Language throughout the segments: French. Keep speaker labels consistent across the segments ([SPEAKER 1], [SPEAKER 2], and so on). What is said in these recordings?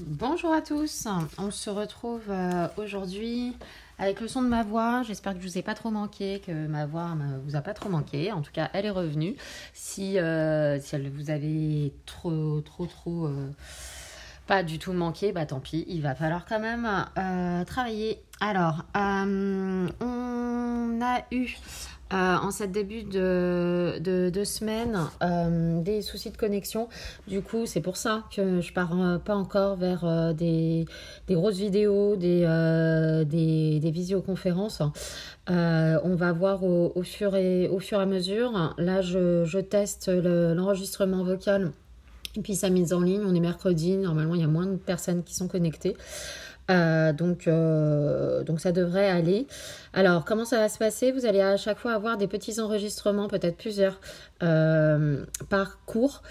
[SPEAKER 1] Bonjour à tous, on se retrouve euh, aujourd'hui avec le son de ma voix. J'espère que je vous ai pas trop manqué, que ma voix ne vous a pas trop manqué. En tout cas, elle est revenue. Si, euh, si elle vous avait trop, trop, trop euh, pas du tout manqué, bah tant pis, il va falloir quand même travailler. Alors, on a eu euh, en cette début de, de, semaine euh, des soucis de connexion. Du coup, c'est pour ça que je pars euh, pas encore vers des, des, grosses vidéos, des, visioconférences. on va voir au, fur et, à mesure. Là, je, je teste l'enregistrement vocal et puis sa mise en ligne. On est mercredi, normalement il y a moins de personnes qui sont connectées. Euh, donc, euh, donc ça devrait aller. Alors, comment ça va se passer? Vous allez à chaque fois avoir des petits enregistrements, peut-être plusieurs, euh, par cours,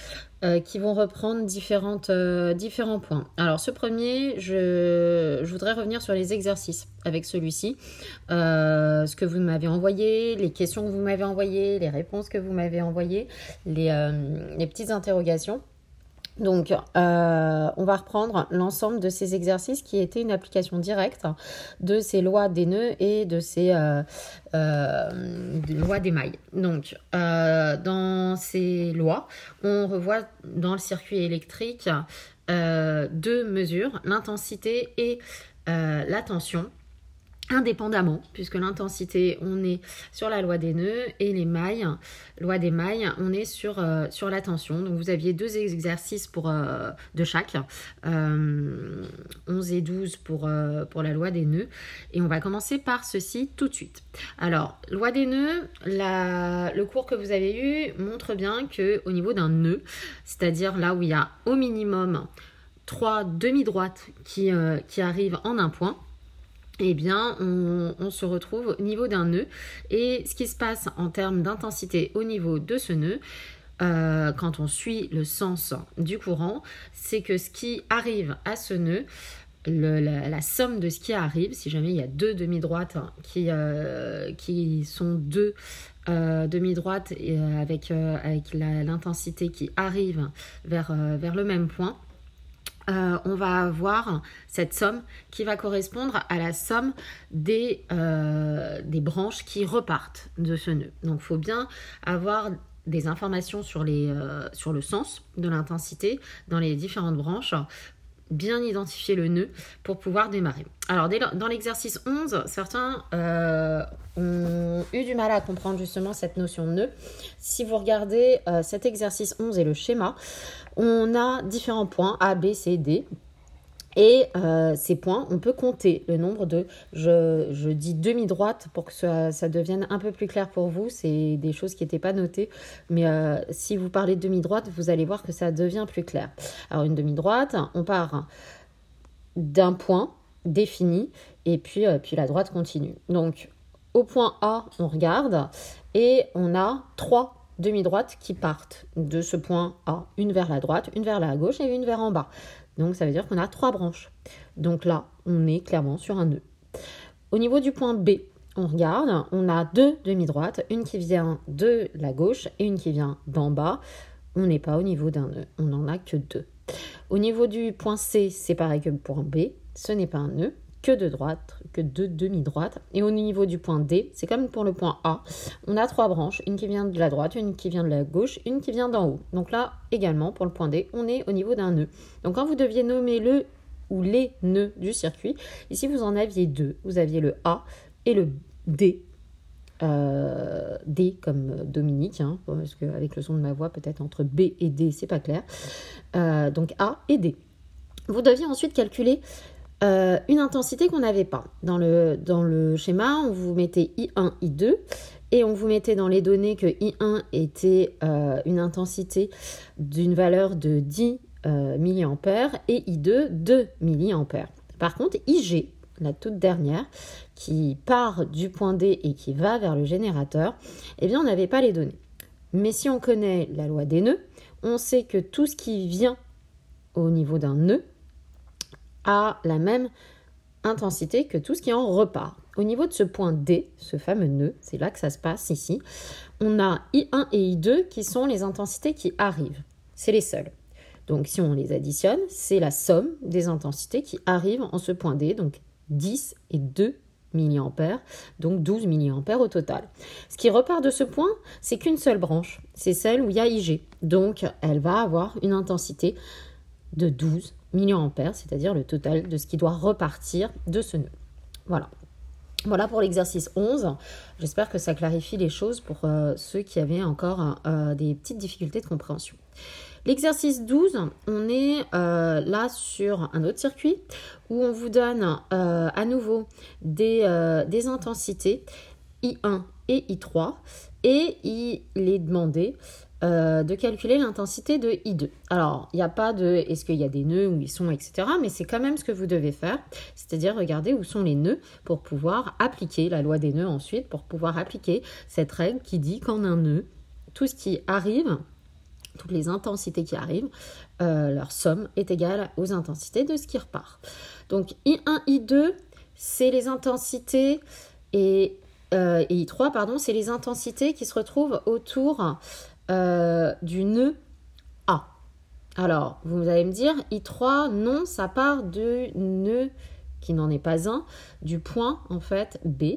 [SPEAKER 1] qui vont reprendre différents points. Alors, ce premier, je, je, voudrais revenir sur les exercices avec celui-ci. ce que vous m'avez envoyé, les questions que vous m'avez envoyées, les réponses que vous m'avez envoyées, les, les petites interrogations. Donc, euh, on va reprendre l'ensemble de ces exercices qui étaient une application directe de ces lois des nœuds et de ces euh, euh, lois des mailles. Donc, dans ces lois, on revoit dans le circuit électrique deux mesures, l'intensité et la tension indépendamment, puisque l'intensité, on est sur la loi des nœuds et les mailles, loi des mailles, on est sur, euh, la tension. Donc vous aviez deux exercices pour, euh, de chaque, 11 euh, et 12 pour, pour la loi des nœuds. Et on va commencer par ceci tout de suite. Alors, loi des nœuds, le cours que vous avez eu montre bien que au niveau d'un nœud, c'est-à-dire là où il y a au minimum trois demi-droites qui arrivent en un point, eh bien, on, se retrouve au niveau d'un nœud. Et ce qui se passe en termes d'intensité au niveau de ce nœud, euh, quand on suit le sens du courant, c'est que ce qui arrive à ce nœud, la, somme de ce qui arrive, si jamais il y a deux demi-droites qui, euh, qui sont deux euh, demi-droites avec, l'intensité qui arrive vers le même point, euh, on va avoir cette somme qui va correspondre à la somme des, euh, branches qui repartent de ce nœud. Donc il faut bien avoir des informations euh, sur le sens de l'intensité dans les différentes branches bien identifier le nœud pour pouvoir démarrer. Alors dans l'exercice 11, certains ont eu du mal à comprendre justement cette notion de nœud. Si vous regardez cet exercice 11 et le schéma, on a différents points A, B, C, D. Et euh, ces points, on peut compter le nombre de, je, dis demi-droite pour que ça, devienne un peu plus clair pour vous. C'est des choses qui n'étaient pas notées. Mais euh, si vous parlez de demi-droite, vous allez voir que ça devient plus clair. Alors une demi-droite, on part d'un point défini et puis, euh, puis la droite continue. Donc au point A, on regarde et on a trois demi-droites qui partent de ce point A, une vers la droite, une vers la gauche et une vers en bas. Donc ça veut dire qu'on a trois branches. Donc là, on est clairement sur un nœud. Au niveau du point B, on regarde, on a deux demi-droites, une qui vient de la gauche et une qui vient d'en bas. On n'est pas au niveau d'un nœud, on n'en a que deux. Au niveau du point C, c'est pareil que le point B, ce n'est pas un nœud que de droite, que de demi-droite. Et au niveau du point D, c'est comme pour le point A, on a trois branches, une qui vient de la droite, une qui vient de la gauche, une qui vient d'en haut. Donc là, également, pour le point D, on est au niveau d'un nœud. Donc quand vous deviez nommer le ou les nœuds du circuit, ici vous en aviez deux. Vous aviez le A et le D. Euh, D comme Dominique, hein, parce qu'avec le son de ma voix, peut-être entre B et D, c'est pas clair. Euh, donc A et D. Vous deviez ensuite calculer euh, une intensité qu'on n'avait pas. Dans le, dans le schéma, on vous mettait I1, I2 et on vous mettait dans les données que I1 était euh, une intensité d'une valeur de 10 euh, mA et I2 2 mA. Par contre, IG, la toute dernière, qui part du point D et qui va vers le générateur, eh bien on n'avait pas les données. Mais si on connaît la loi des nœuds, on sait que tout ce qui vient au niveau d'un nœud a la même intensité que tout ce qui en repart. Au niveau de ce point D, ce fameux nœud, c'est là que ça se passe ici, on a I1 et I2 qui sont les intensités qui arrivent. C'est les seules. Donc si on les additionne, c'est la somme des intensités qui arrivent en ce point D, donc 10 et 2 mA, donc 12 mA au total. Ce qui repart de ce point, c'est qu'une seule branche, c'est celle où il y a IG. Donc elle va avoir une intensité de 12 mA, c'est-à-dire le total de ce qui doit repartir de ce nœud. Voilà. Voilà pour l'exercice 11. J'espère que ça clarifie les choses pour euh, ceux qui avaient encore euh, des petites difficultés de compréhension. L'exercice 12, on est euh, là sur un autre circuit où on vous donne à nouveau des, des, intensités I1 et I3 et il est demandé euh, de calculer l'intensité de I2. Alors, il n'y a pas de est-ce qu'il y a des nœuds, où ils sont, etc. Mais c'est quand même ce que vous devez faire, c'est-à-dire regarder où sont les nœuds pour pouvoir appliquer la loi des nœuds ensuite, pour pouvoir appliquer cette règle qui dit qu'en un nœud, tout ce qui arrive, toutes les intensités qui arrivent, euh, leur somme est égale aux intensités de ce qui repart. Donc I1, I2, c'est les intensités et, euh, et I3, pardon, c'est les intensités qui se retrouvent autour euh, du nœud A. Alors, vous allez me dire, I3, non, ça part du nœud qui n'en est pas un, du point en fait B.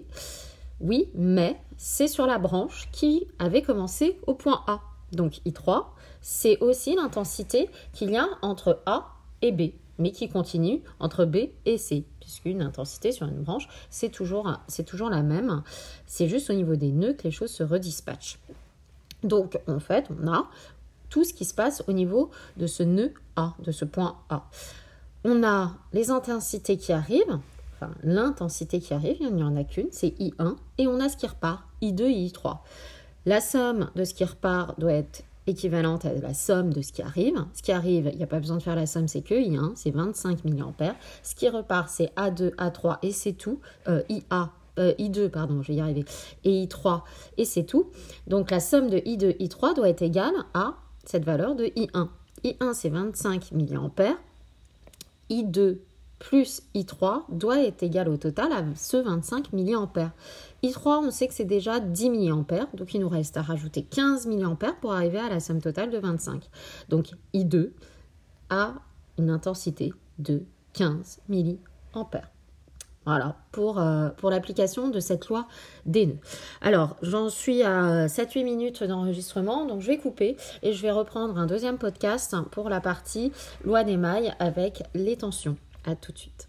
[SPEAKER 1] Oui, mais c'est sur la branche qui avait commencé au point A. Donc I3, c'est aussi l'intensité qu'il y a entre A et B, mais qui continue entre B et C, puisqu'une intensité sur une branche, c'est toujours, toujours la même. C'est juste au niveau des nœuds que les choses se redispatchent. Donc, en fait, on a tout ce qui se passe au niveau de ce nœud A, de ce point A. On a les intensités qui arrivent, enfin l'intensité qui arrive, il n'y en a qu'une, c'est I1, et on a ce qui repart, I2 et I3. La somme de ce qui repart doit être équivalente à la somme de ce qui arrive. Ce qui arrive, il n'y a pas besoin de faire la somme, c'est que I1, c'est 25 mA. Ce qui repart, c'est A2, A3, et c'est tout. Euh, IA, euh, I2, pardon, je vais y arriver, et I3, et c'est tout. Donc la somme de I2, I3 doit être égale à cette valeur de I1. I1, c'est 25 mA. I2 plus I3 doit être égal au total à ce 25 mA. I3, on sait que c'est déjà 10 mA, donc il nous reste à rajouter 15 mA pour arriver à la somme totale de 25. Donc I2 a une intensité de 15 mA. Voilà, pour, euh, pour l'application de cette loi des nœuds. Alors, j'en suis à 7-8 minutes d'enregistrement, donc je vais couper et je vais reprendre un deuxième podcast pour la partie loi des mailles avec les tensions. À tout de suite.